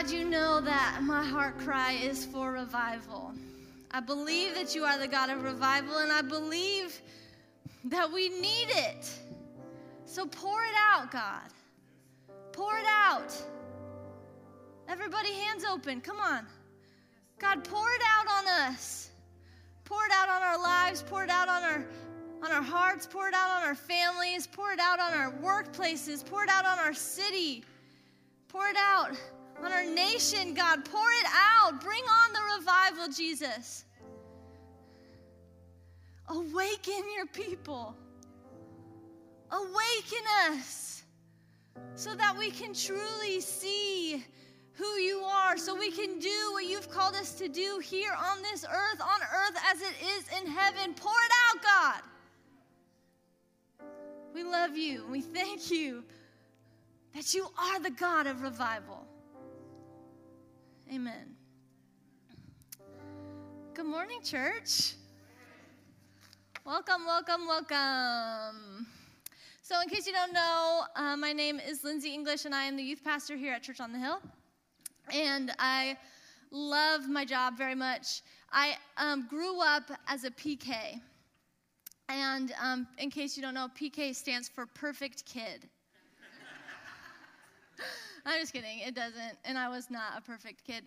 God, you know that my heart cry is for revival. I believe that you are the God of revival, and I believe that we need it. So pour it out, God. Pour it out. Everybody, hands open. Come on. God, pour it out on us. Pour it out on our lives. Pour it out on our on our hearts. Pour it out on our families. Pour it out on our workplaces. Pour it out on our city. Pour it out on our nation, God. Pour it out. Bring on the revival, Jesus. Awaken your people. Awaken us so that we can truly see who you are, so we can do what you've called us to do here on this earth, on earth as it is in heaven. Pour it out, God. We love you. We thank you that you are the God of revival. Amen. Good morning, church. Welcome, welcome, welcome. So, in case you don't know, uh, my name is Lindsay English, and I am the youth pastor here at Church on the Hill. And I love my job very much. I um, grew up as a PK. And um, in case you don't know, PK stands for perfect kid. I'm just kidding, it doesn't. And I was not a perfect kid.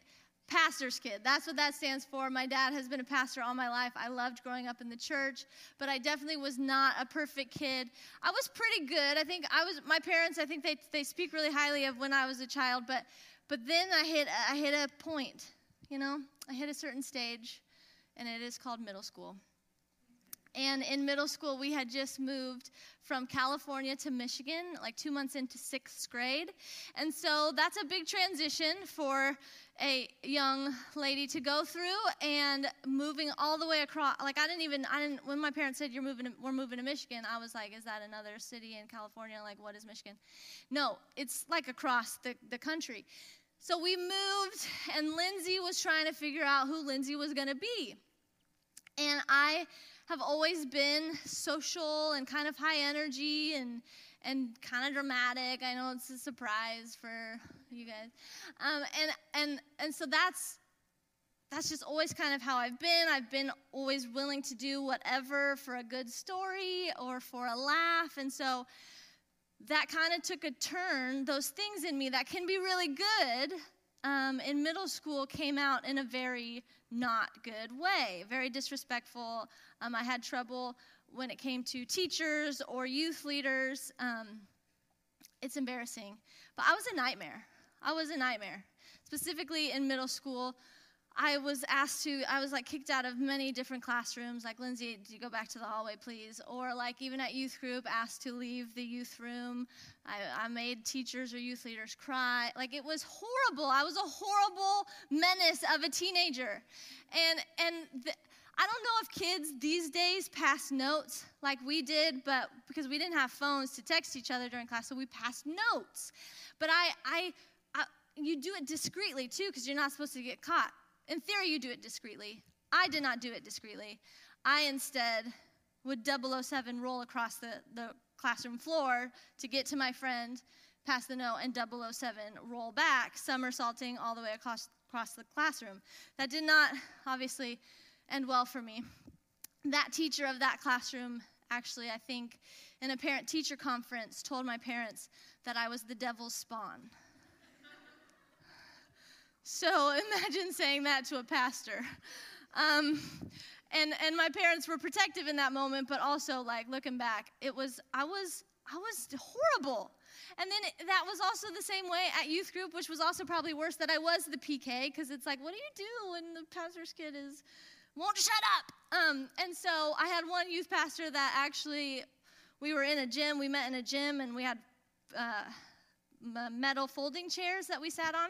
Pastor's kid. That's what that stands for. My dad has been a pastor all my life. I loved growing up in the church, but I definitely was not a perfect kid. I was pretty good. I think I was my parents, I think they they speak really highly of when I was a child, but but then I hit I hit a point, you know? I hit a certain stage and it is called middle school. And in middle school, we had just moved from California to Michigan, like two months into sixth grade. And so that's a big transition for a young lady to go through and moving all the way across. Like, I didn't even, I didn't, when my parents said, You're moving, we're moving to Michigan, I was like, Is that another city in California? Like, what is Michigan? No, it's like across the, the country. So we moved, and Lindsay was trying to figure out who Lindsay was going to be. And I have always been social and kind of high energy and and kind of dramatic. I know it's a surprise for you guys, um, and and and so that's that's just always kind of how I've been. I've been always willing to do whatever for a good story or for a laugh, and so that kind of took a turn. Those things in me that can be really good um, in middle school came out in a very not good way, very disrespectful. Um, I had trouble when it came to teachers or youth leaders. Um, it's embarrassing. But I was a nightmare. I was a nightmare. Specifically in middle school, I was asked to, I was like kicked out of many different classrooms, like, Lindsay, do you go back to the hallway, please? Or like even at youth group, asked to leave the youth room. I, I made teachers or youth leaders cry. Like it was horrible. I was a horrible menace of a teenager. And, and the, I don't know if kids these days pass notes like we did, but because we didn't have phones to text each other during class, so we passed notes. But I, I, I you do it discreetly too, because you're not supposed to get caught. In theory, you do it discreetly. I did not do it discreetly. I instead would 007 roll across the, the classroom floor to get to my friend, pass the note, and 007 roll back, somersaulting all the way across, across the classroom. That did not, obviously, end well for me. That teacher of that classroom, actually, I think, in a parent teacher conference, told my parents that I was the devil's spawn. So imagine saying that to a pastor. Um, and and my parents were protective in that moment, but also like looking back, it was I was I was horrible. And then it, that was also the same way at youth group, which was also probably worse that I was the PK because it's like, what do you do when the pastor's kid is won't shut up? Um, and so I had one youth pastor that actually we were in a gym. We met in a gym, and we had uh, metal folding chairs that we sat on.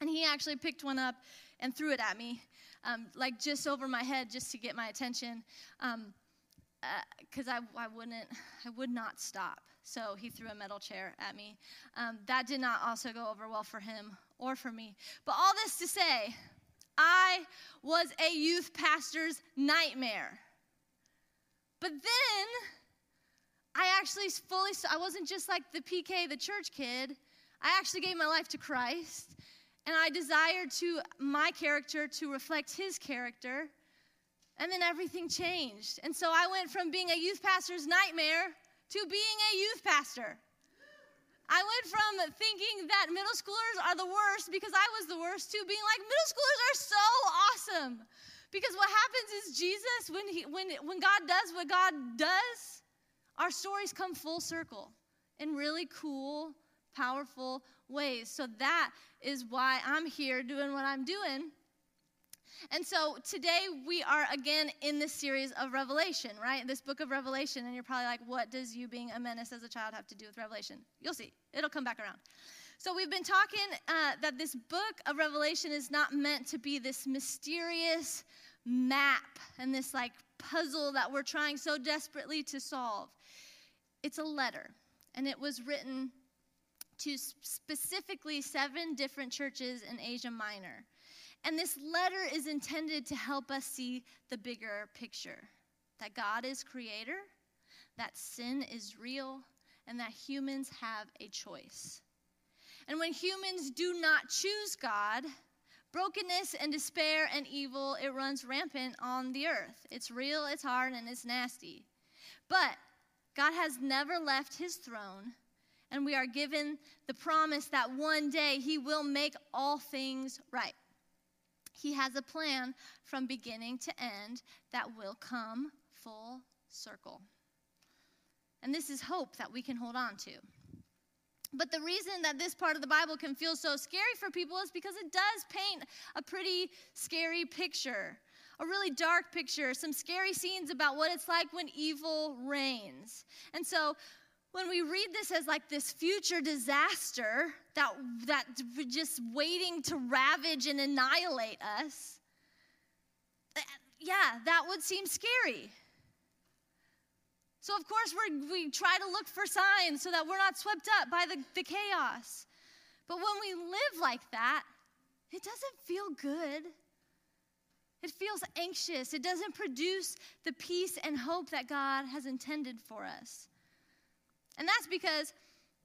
And he actually picked one up and threw it at me, um, like just over my head, just to get my attention, because um, uh, I, I wouldn't, I would not stop. So he threw a metal chair at me. Um, that did not also go over well for him or for me. But all this to say, I was a youth pastor's nightmare. But then I actually fully, I wasn't just like the PK, the church kid. I actually gave my life to Christ. And I desired to my character to reflect his character. And then everything changed. And so I went from being a youth pastor's nightmare to being a youth pastor. I went from thinking that middle schoolers are the worst because I was the worst to being like, middle schoolers are so awesome. Because what happens is Jesus, when, he, when, when God does what God does, our stories come full circle in really cool, powerful ways. So that is why I'm here doing what I'm doing. And so today we are again in this series of Revelation, right? This book of Revelation. And you're probably like, what does you being a menace as a child have to do with Revelation? You'll see, it'll come back around. So we've been talking uh, that this book of Revelation is not meant to be this mysterious map and this like puzzle that we're trying so desperately to solve. It's a letter, and it was written to specifically seven different churches in Asia Minor. And this letter is intended to help us see the bigger picture that God is creator, that sin is real, and that humans have a choice. And when humans do not choose God, brokenness and despair and evil, it runs rampant on the earth. It's real, it's hard, and it's nasty. But God has never left his throne, and we are given the promise that one day he will make all things right. He has a plan from beginning to end that will come full circle. And this is hope that we can hold on to. But the reason that this part of the Bible can feel so scary for people is because it does paint a pretty scary picture, a really dark picture, some scary scenes about what it's like when evil reigns. And so when we read this as like this future disaster that that just waiting to ravage and annihilate us, eh, yeah, that would seem scary. So, of course, we we try to look for signs so that we're not swept up by the, the chaos. But when we live like that, it doesn't feel good. It feels anxious. It doesn't produce the peace and hope that God has intended for us. And that's because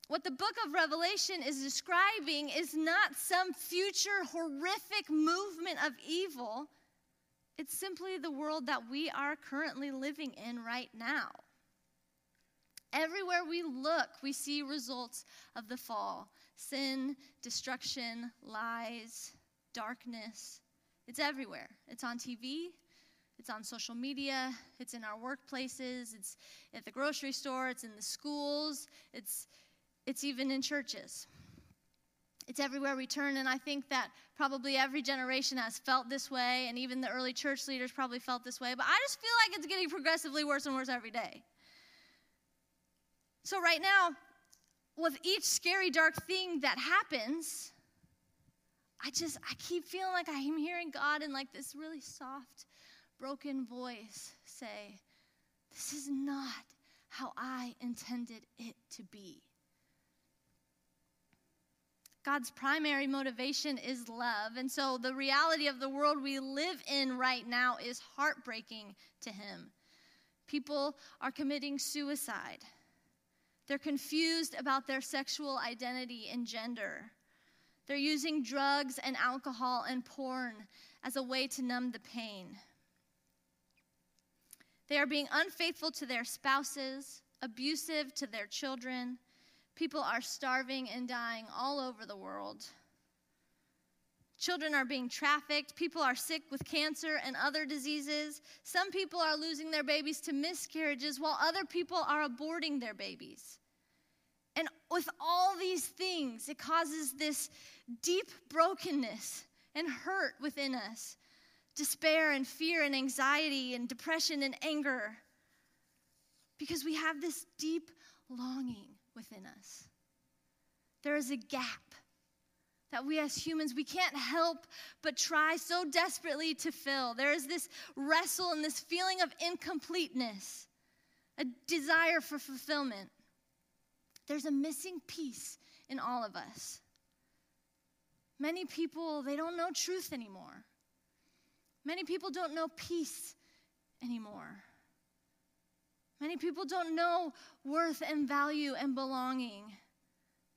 what the book of Revelation is describing is not some future horrific movement of evil. It's simply the world that we are currently living in right now. Everywhere we look, we see results of the fall sin, destruction, lies, darkness. It's everywhere. It's on TV, it's on social media, it's in our workplaces, it's at the grocery store, it's in the schools, it's, it's even in churches. It's everywhere we turn, and I think that probably every generation has felt this way, and even the early church leaders probably felt this way. But I just feel like it's getting progressively worse and worse every day. So, right now, with each scary, dark thing that happens, I just, I keep feeling like I'm hearing God in like this really soft, broken voice say, This is not how I intended it to be. God's primary motivation is love. And so the reality of the world we live in right now is heartbreaking to Him. People are committing suicide. They're confused about their sexual identity and gender. They're using drugs and alcohol and porn as a way to numb the pain. They are being unfaithful to their spouses, abusive to their children. People are starving and dying all over the world. Children are being trafficked. People are sick with cancer and other diseases. Some people are losing their babies to miscarriages, while other people are aborting their babies. And with all these things, it causes this deep brokenness and hurt within us despair and fear and anxiety and depression and anger because we have this deep longing within us. There is a gap that we as humans we can't help but try so desperately to fill. There is this wrestle and this feeling of incompleteness, a desire for fulfillment. There's a missing piece in all of us. Many people, they don't know truth anymore. Many people don't know peace anymore. Many people don't know worth and value and belonging.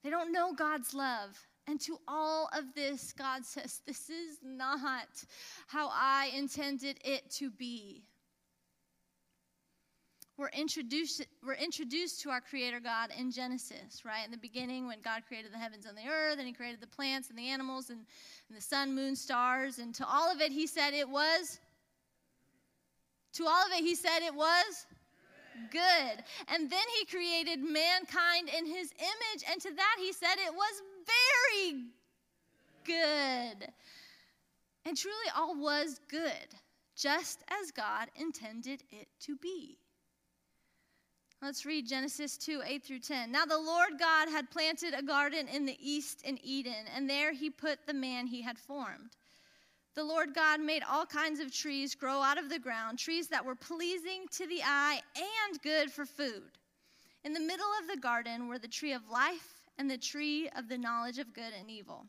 They don't know God's love. And to all of this, God says, This is not how I intended it to be. We're introduced, we're introduced to our Creator God in Genesis, right? In the beginning, when God created the heavens and the earth, and He created the plants and the animals and, and the sun, moon, stars, and to all of it, He said it was. To all of it, He said it was good. And then he created mankind in his image, and to that he said it was very good. And truly, all was good, just as God intended it to be. Let's read Genesis 2 8 through 10. Now the Lord God had planted a garden in the east in Eden, and there he put the man he had formed. The Lord God made all kinds of trees grow out of the ground, trees that were pleasing to the eye and good for food. In the middle of the garden were the tree of life and the tree of the knowledge of good and evil.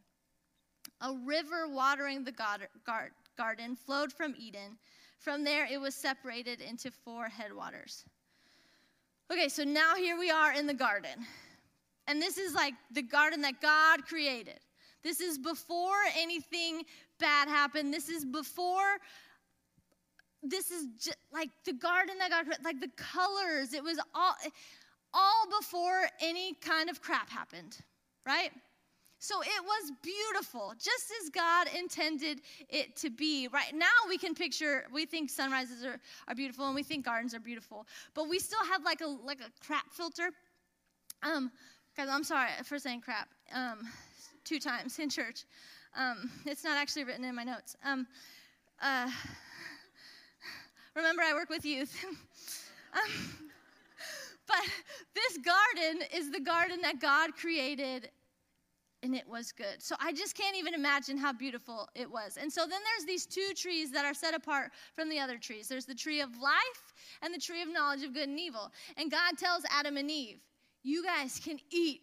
A river watering the garden flowed from Eden. From there, it was separated into four headwaters. Okay, so now here we are in the garden. And this is like the garden that God created. This is before anything bad happened. This is before this is just like the garden that God created. like the colors. It was all all before any kind of crap happened, right? So it was beautiful, just as God intended it to be. Right now, we can picture, we think sunrises are, are beautiful and we think gardens are beautiful, but we still have like a, like a crap filter. Um, guys, I'm sorry for saying crap um, two times in church. Um, it's not actually written in my notes. Um, uh, remember, I work with youth. um, but this garden is the garden that God created, and it was good. So I just can't even imagine how beautiful it was. And so then there's these two trees that are set apart from the other trees there's the tree of life and the tree of knowledge of good and evil. And God tells Adam and Eve, You guys can eat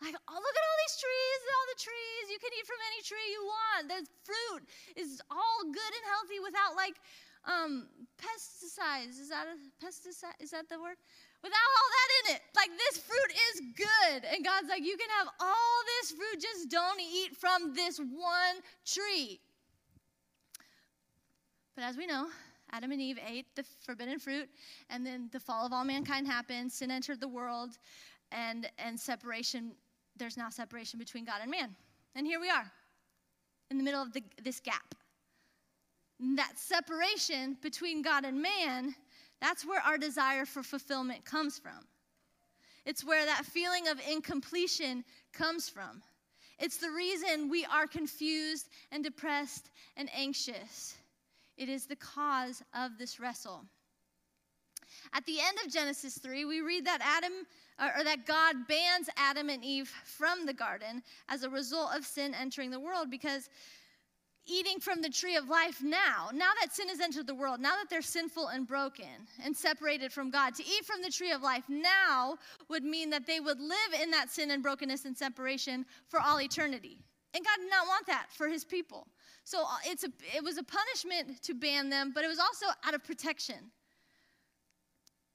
like, oh, look at all these trees, all the trees. You can eat from any tree you want. The fruit is all good and healthy without like um, pesticides. Is that a pesticide? Is that the word? Without all that in it. Like this fruit is good. And God's like, you can have all this fruit, just don't eat from this one tree. But as we know, Adam and Eve ate the forbidden fruit, and then the fall of all mankind happened. Sin entered the world, and, and separation there's now separation between God and man. And here we are in the middle of the, this gap. And that separation between God and man, that's where our desire for fulfillment comes from. It's where that feeling of incompletion comes from. It's the reason we are confused and depressed and anxious. It is the cause of this wrestle. At the end of Genesis 3, we read that Adam or, that God bans Adam and Eve from the garden as a result of sin entering the world because eating from the tree of life now, now that sin has entered the world, now that they're sinful and broken and separated from God, to eat from the tree of life now would mean that they would live in that sin and brokenness and separation for all eternity. And God did not want that for his people. So uh, it's a, it was a punishment to ban them, but it was also out of protection.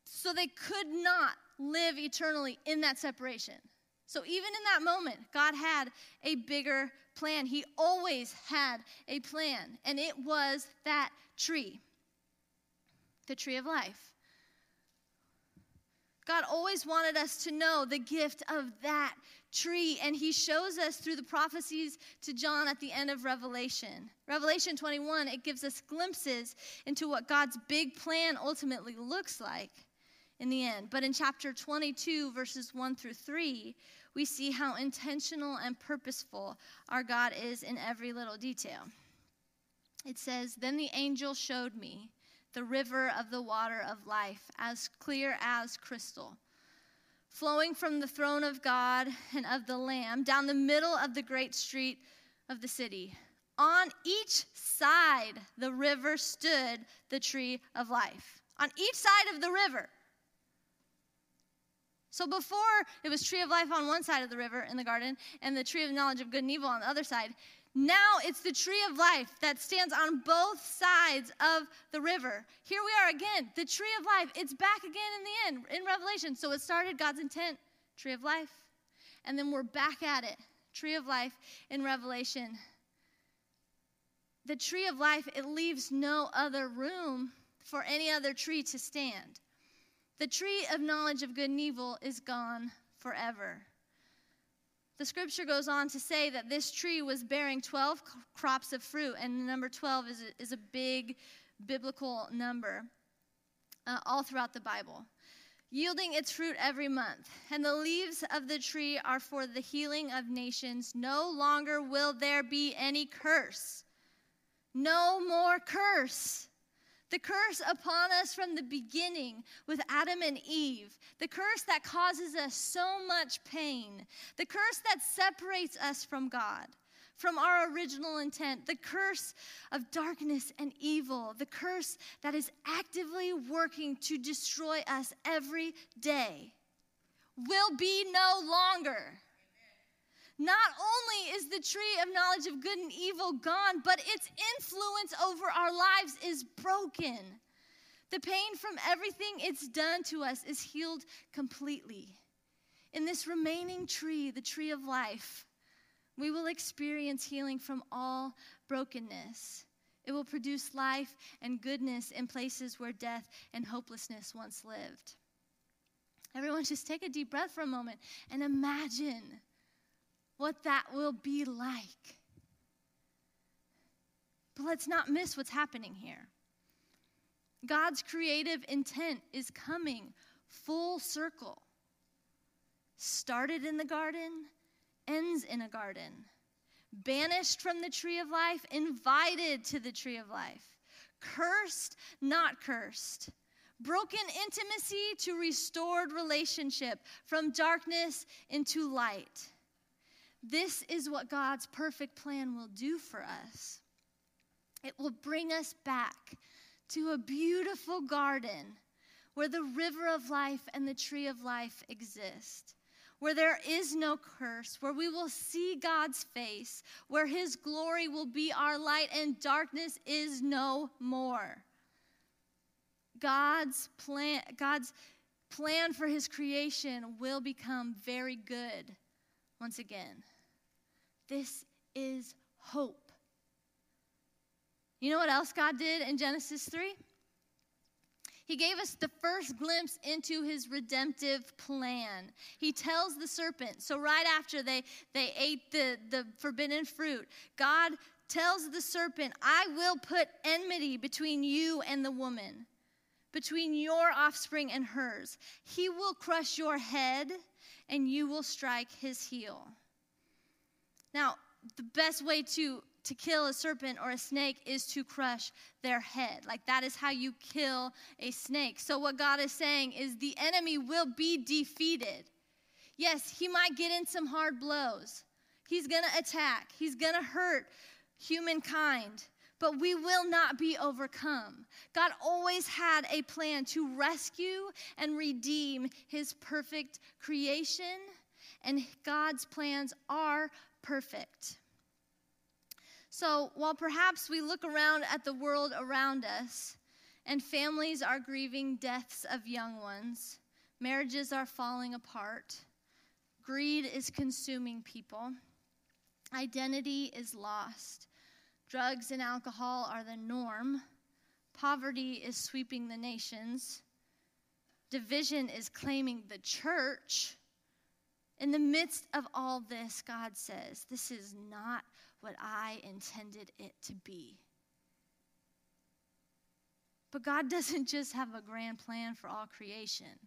So they could not live eternally in that separation. So even in that moment, God had a bigger plan. He always had a plan, and it was that tree, the tree of life. God always wanted us to know the gift of that tree, and He shows us through the prophecies to John at the end of Revelation. Revelation 21, it gives us glimpses into what God's big plan ultimately looks like in the end. But in chapter 22, verses 1 through 3, we see how intentional and purposeful our God is in every little detail. It says, Then the angel showed me the river of the water of life, as clear as crystal, flowing from the throne of God and of the Lamb down the middle of the great street of the city. On each side, the river stood the tree of life. On each side of the river, so before it was tree of life on one side of the river in the garden and the tree of knowledge of good and evil on the other side. Now it's the tree of life that stands on both sides of the river. Here we are again, the tree of life. It's back again in the end in Revelation. So it started God's intent, tree of life. And then we're back at it, tree of life in Revelation. The tree of life, it leaves no other room for any other tree to stand. The tree of knowledge of good and evil is gone forever. The scripture goes on to say that this tree was bearing 12 crops of fruit, and the number 12 is a, is a big biblical number uh, all throughout the Bible, yielding its fruit every month. And the leaves of the tree are for the healing of nations. No longer will there be any curse. No more curse. The curse upon us from the beginning with Adam and Eve, the curse that causes us so much pain, the curse that separates us from God, from our original intent, the curse of darkness and evil, the curse that is actively working to destroy us every day, will be no longer. Not only is the tree of knowledge of good and evil gone, but its influence over our lives is broken. The pain from everything it's done to us is healed completely. In this remaining tree, the tree of life, we will experience healing from all brokenness. It will produce life and goodness in places where death and hopelessness once lived. Everyone, just take a deep breath for a moment and imagine what that will be like. But let's not miss what's happening here. God's creative intent is coming full circle. Started in the garden, ends in a garden. Banished from the tree of life, invited to the tree of life. Cursed, not cursed. Broken intimacy to restored relationship, from darkness into light. This is what God's perfect plan will do for us. It will bring us back to a beautiful garden where the river of life and the tree of life exist, where there is no curse, where we will see God's face, where his glory will be our light and darkness is no more. God's plan, God's plan for his creation will become very good once again. This is hope. You know what else God did in Genesis 3? He gave us the first glimpse into his redemptive plan. He tells the serpent, so right after they, they ate the, the forbidden fruit, God tells the serpent, I will put enmity between you and the woman, between your offspring and hers. He will crush your head, and you will strike his heel. Now, the best way to to kill a serpent or a snake is to crush their head. Like that is how you kill a snake. So what God is saying is the enemy will be defeated. Yes, he might get in some hard blows. He's to attack. He's to hurt humankind, but we will not be overcome. God always had a plan to rescue and redeem his perfect creation, and God's plans are perfect. So, while perhaps we look around at the world around us and families are grieving deaths of young ones, marriages are falling apart, greed is consuming people, identity is lost, drugs and alcohol are the norm, poverty is sweeping the nations, division is claiming the church in the midst of all this, God says, This is not what I intended it to be. But God doesn't just have a grand plan for all creation,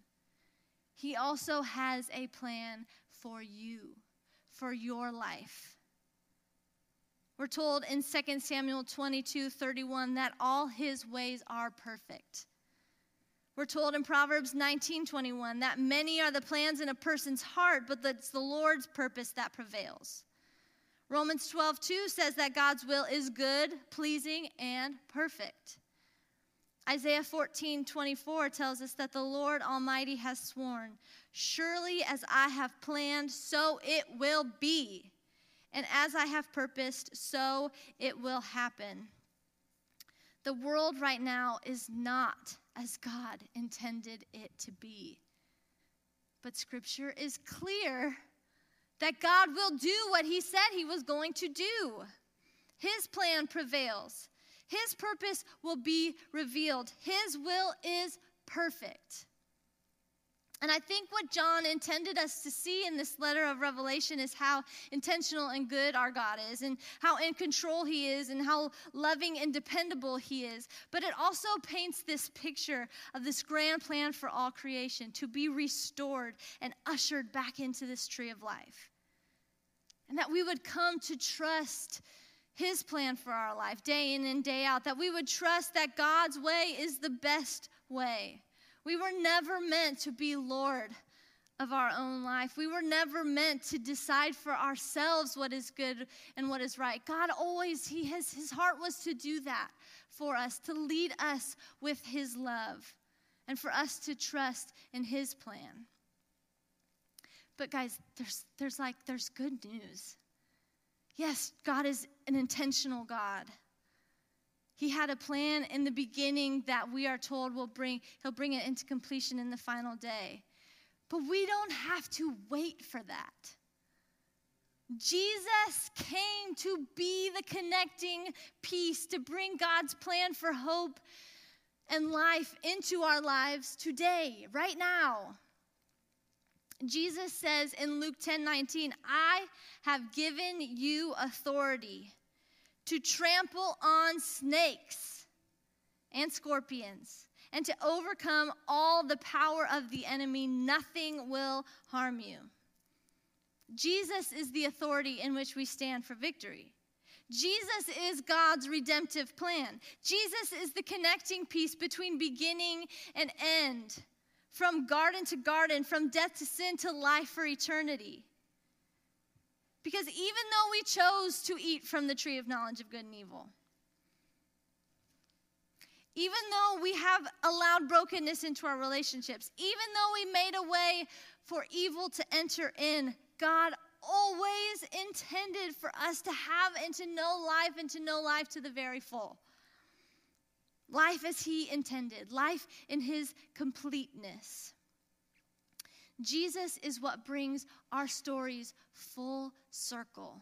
He also has a plan for you, for your life. We're told in 2 Samuel 22 31 that all his ways are perfect. We're told in Proverbs 19:21 that many are the plans in a person's heart, but it's the Lord's purpose that prevails. Romans 12:2 says that God's will is good, pleasing, and perfect. Isaiah 14:24 tells us that the Lord Almighty has sworn, "Surely as I have planned, so it will be, and as I have purposed, so it will happen." The world right now is not as God intended it to be. But scripture is clear that God will do what he said he was going to do. His plan prevails. His purpose will be revealed. His will is perfect. And I think what John intended us to see in this letter of Revelation is how intentional and good our God is, and how in control He is, and how loving and dependable He is. But it also paints this picture of this grand plan for all creation to be restored and ushered back into this tree of life. And that we would come to trust His plan for our life day in and day out, that we would trust that God's way is the best way we were never meant to be Lord of our own life. We were never meant to decide for ourselves what is good and what is right. God always, He has His heart was to do that for us, to lead us with His love, and for us to trust in His plan. But guys, there's there's like there's good news. Yes, God is an intentional God. He had a plan in the beginning that we are told will bring, he'll bring it into completion in the final day. But we don't have to wait for that. Jesus came to be the connecting piece, to bring God's plan for hope and life into our lives today, right now. Jesus says in Luke 10 19, I have given you authority to trample on snakes and scorpions, and to overcome all the power of the enemy. Nothing will harm you. Jesus is the authority in which we stand for victory. Jesus is God's redemptive plan. Jesus is the connecting piece between beginning and end, from garden to garden, from death to sin to life for eternity. Because even though we chose to eat from the tree of knowledge of good and evil, even though we have allowed brokenness into our relationships, even though we made a way for evil to enter in, God always intended for us to have and to know life and to know life to the very full. Life as He intended, life in His completeness. Jesus is what brings our stories full circle.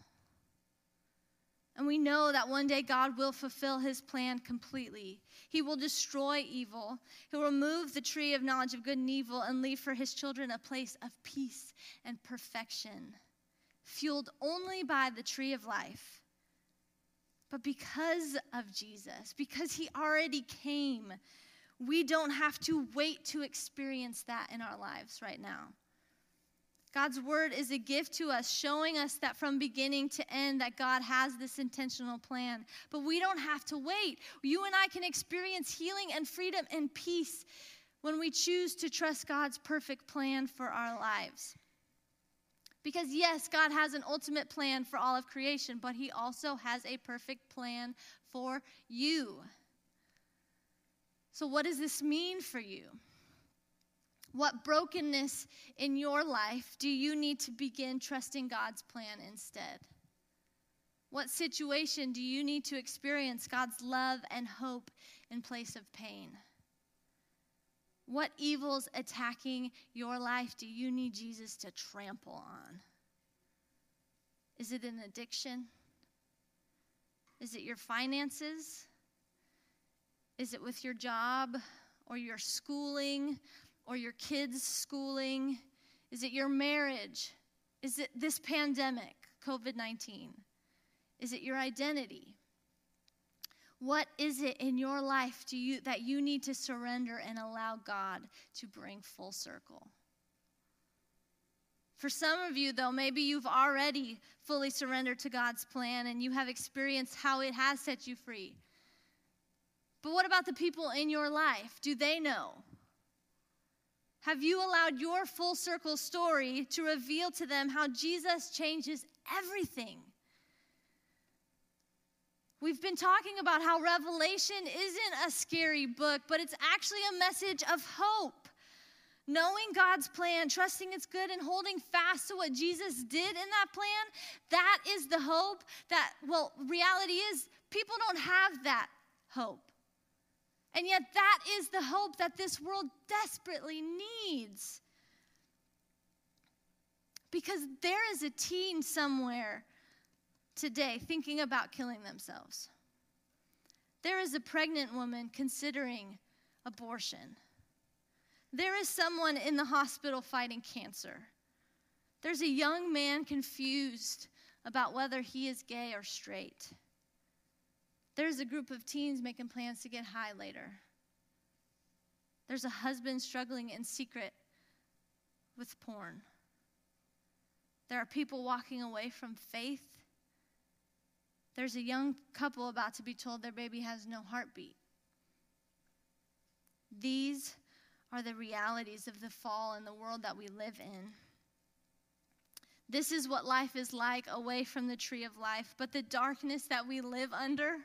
And we know that one day God will fulfill his plan completely. He will destroy evil. He'll remove the tree of knowledge of good and evil and leave for his children a place of peace and perfection, fueled only by the tree of life. But because of Jesus, because he already came, we don't have to wait to experience that in our lives right now. God's word is a gift to us, showing us that from beginning to end that God has this intentional plan. But we don't have to wait. You and I can experience healing and freedom and peace when we choose to trust God's perfect plan for our lives. Because yes, God has an ultimate plan for all of creation, but he also has a perfect plan for you. So, what does this mean for you? What brokenness in your life do you need to begin trusting God's plan instead? What situation do you need to experience God's love and hope in place of pain? What evils attacking your life do you need Jesus to trample on? Is it an addiction? Is it your finances? Is it with your job or your schooling or your kids' schooling? Is it your marriage? Is it this pandemic, COVID 19? Is it your identity? What is it in your life do you, that you need to surrender and allow God to bring full circle? For some of you, though, maybe you've already fully surrendered to God's plan and you have experienced how it has set you free. But what about the people in your life? Do they know? Have you allowed your full circle story to reveal to them how Jesus changes everything? We've been talking about how Revelation isn't a scary book, but it's actually a message of hope. Knowing God's plan, trusting it's good, and holding fast to what Jesus did in that plan, that is the hope that, well, reality is people don't have that hope. And yet, that is the hope that this world desperately needs. Because there is a teen somewhere today thinking about killing themselves. There is a pregnant woman considering abortion. There is someone in the hospital fighting cancer. There's a young man confused about whether he is gay or straight. There's a group of teens making plans to get high later. There's a husband struggling in secret with porn. There are people walking away from faith. There's a young couple about to be told their baby has no heartbeat. These are the realities of the fall and the world that we live in. This is what life is like away from the tree of life. But the darkness that we live under,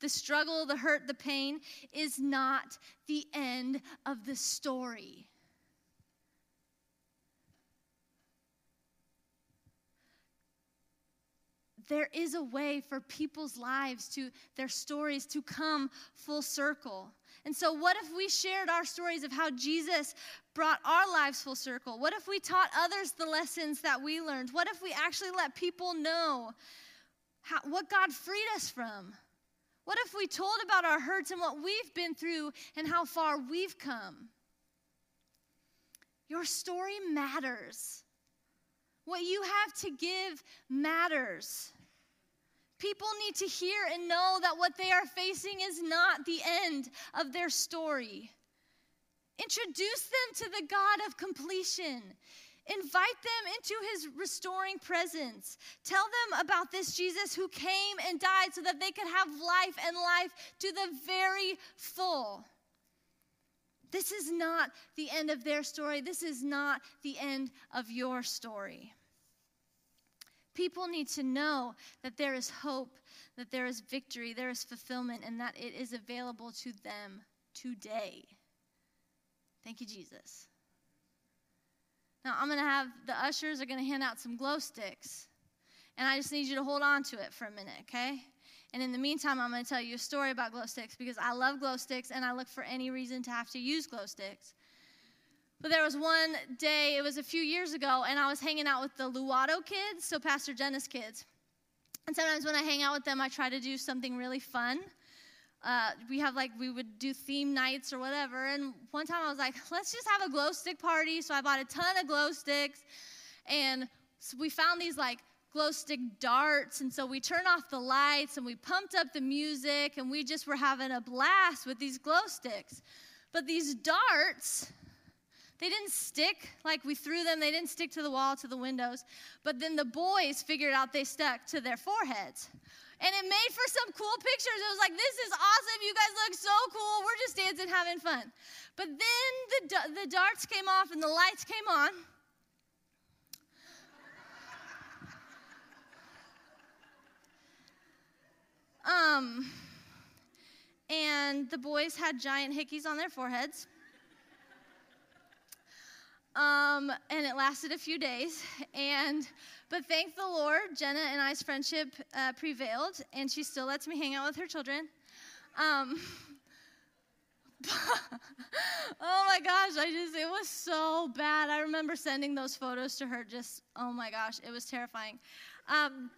the struggle, the hurt, the pain, is not the end of the story. There is a way for people's lives to, their stories to come full circle. And so, what if we shared our stories of how Jesus brought our lives full circle? What if we taught others the lessons that we learned? What if we actually let people know how, what God freed us from? What if we told about our hurts and what we've been through and how far we've come? Your story matters. What you have to give matters. People need to hear and know that what they are facing is not the end of their story. Introduce them to the God of completion. Invite them into his restoring presence. Tell them about this Jesus who came and died so that they could have life and life to the very full. This is not the end of their story. This is not the end of your story. People need to know that there is hope, that there is victory, there is fulfillment, and that it is available to them today. Thank you, Jesus. Now, I'm going to have the ushers are going to hand out some glow sticks. And I just need you to hold on to it for a minute, okay? And in the meantime, I'm going to tell you a story about glow sticks because I love glow sticks and I look for any reason to have to use glow sticks. But there was one day, it was a few years ago, and I was hanging out with the Luado kids, so Pastor Jenna's kids. And sometimes when I hang out with them, I try to do something really fun. Uh, we have like, we would do theme nights or whatever. And one time I was like, let's just have a glow stick party. So I bought a ton of glow sticks. And so we found these like glow stick darts. And so we turned off the lights and we pumped up the music and we just were having a blast with these glow sticks. But these darts, they didn't stick like we threw them, they didn't stick to the wall, to the windows. But then the boys figured out they stuck to their foreheads. And it made for some cool pictures. It was like, this is awesome. You guys look so cool. We're just dancing, having fun. But then the, the darts came off and the lights came on. Um, and the boys had giant hickeys on their foreheads. Um, and it lasted a few days. And but thank the Lord, Jenna and I's friendship uh, prevailed, and she still lets me hang out with her children. Um, oh my gosh, I just, it was so bad. I remember sending those photos to her, just, oh my gosh, it was terrifying. Um,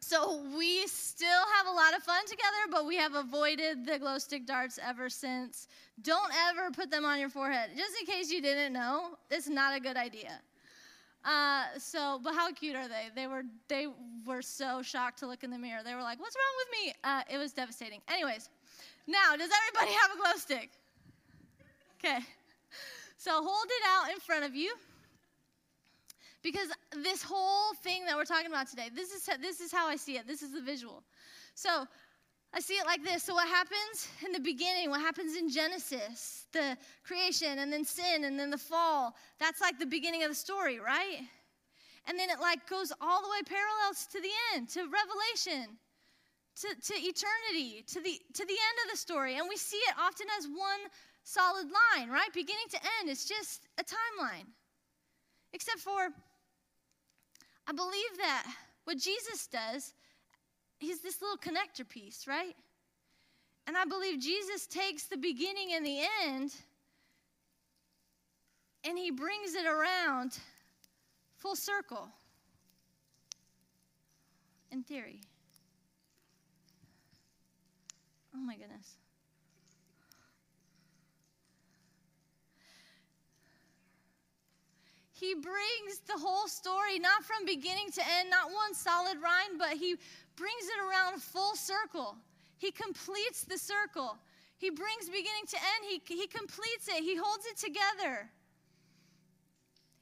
so we still have a lot of fun together, but we have avoided the glow stick darts ever since. Don't ever put them on your forehead. Just in case you didn't know, it's not a good idea. Uh, so, but how cute are they? They were they were so shocked to look in the mirror. They were like, "What's wrong with me?" Uh, it was devastating. Anyways, now does everybody have a glow stick? Okay. So hold it out in front of you. Because this whole thing that we're talking about today, this is, this is how I see it. This is the visual. So I see it like this. So, what happens in the beginning, what happens in Genesis, the creation, and then sin, and then the fall, that's like the beginning of the story, right? And then it like goes all the way parallels to the end, to Revelation, to, to eternity, to the, to the end of the story. And we see it often as one solid line, right? Beginning to end, it's just a timeline. Except for I believe that what Jesus does, he's this little connector piece, right? And I believe Jesus takes the beginning and the end and he brings it around full circle. In theory. Oh my goodness. He brings the whole story, not from beginning to end, not one solid rhyme, but he brings it around full circle. He completes the circle. He brings beginning to end, he, he completes it, he holds it together.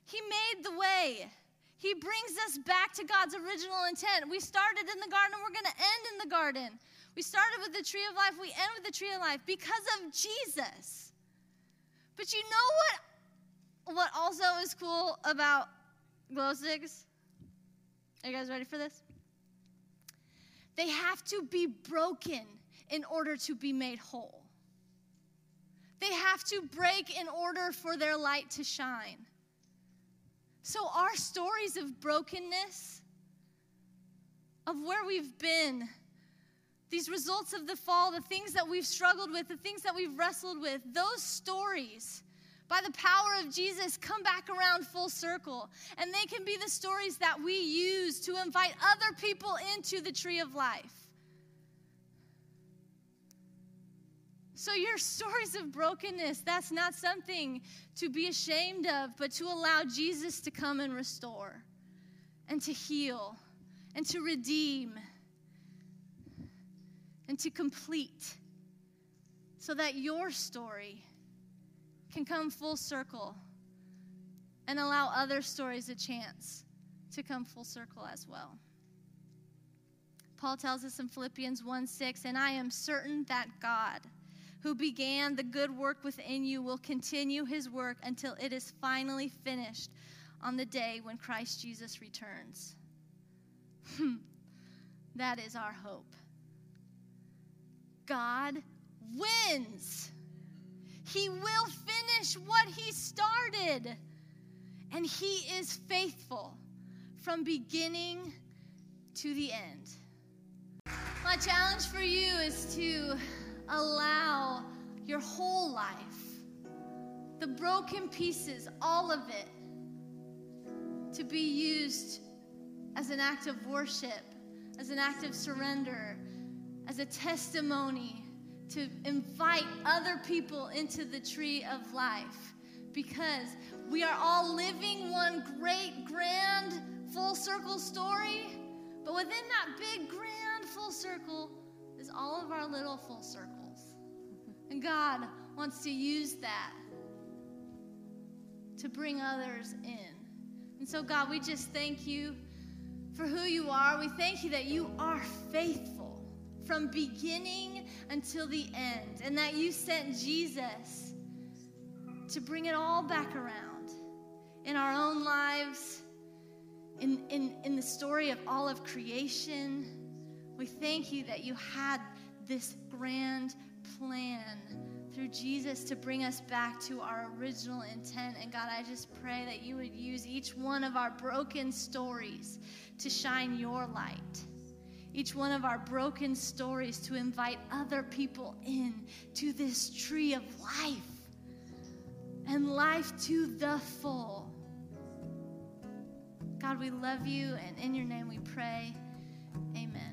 He made the way. He brings us back to God's original intent. We started in the garden, and we're going to end in the garden. We started with the tree of life, we end with the tree of life because of Jesus. But you know what what also is cool about glow sticks? Are you guys ready for this? They have to be broken in order to be made whole. They have to break in order for their light to shine. So, our stories of brokenness, of where we've been, these results of the fall, the things that we've struggled with, the things that we've wrestled with, those stories by the power of Jesus, come back around full circle. And they can be the stories that we use to invite other people into the tree of life. So, your stories of brokenness, that's not something to be ashamed of, but to allow Jesus to come and restore and to heal and to redeem and to complete so that your story can come full circle and allow other stories a chance to come full circle as well. Paul tells us in Philippians 1 6, and I am certain that God, who began the good work within you, will continue his work until it is finally finished on the day when Christ Jesus returns. Hmm. that is our hope. God wins. He will finish what He started. And He is faithful from beginning to the end. My challenge for you is to allow your whole life, the broken pieces, all of it, to be used as an act of worship, as an act of surrender, as a testimony to invite other people into the tree of life because we are all living one great, grand, full circle story. But within that big, grand, full circle is all of our little full circles. And God wants to use that to bring others in. And so, God, we just thank you for who you are. We thank you that you are faithful from beginning until the end, and that you sent Jesus to bring it all back around in our own lives, in, in, in the story of all of creation. We thank you that you had this grand plan through Jesus to bring us back to our original intent. And God, I just pray that you would use each one of our broken stories to shine your light each one of our broken stories to invite other people in to this tree of life and life to the full. God, we love you, and in your name we pray. Amen.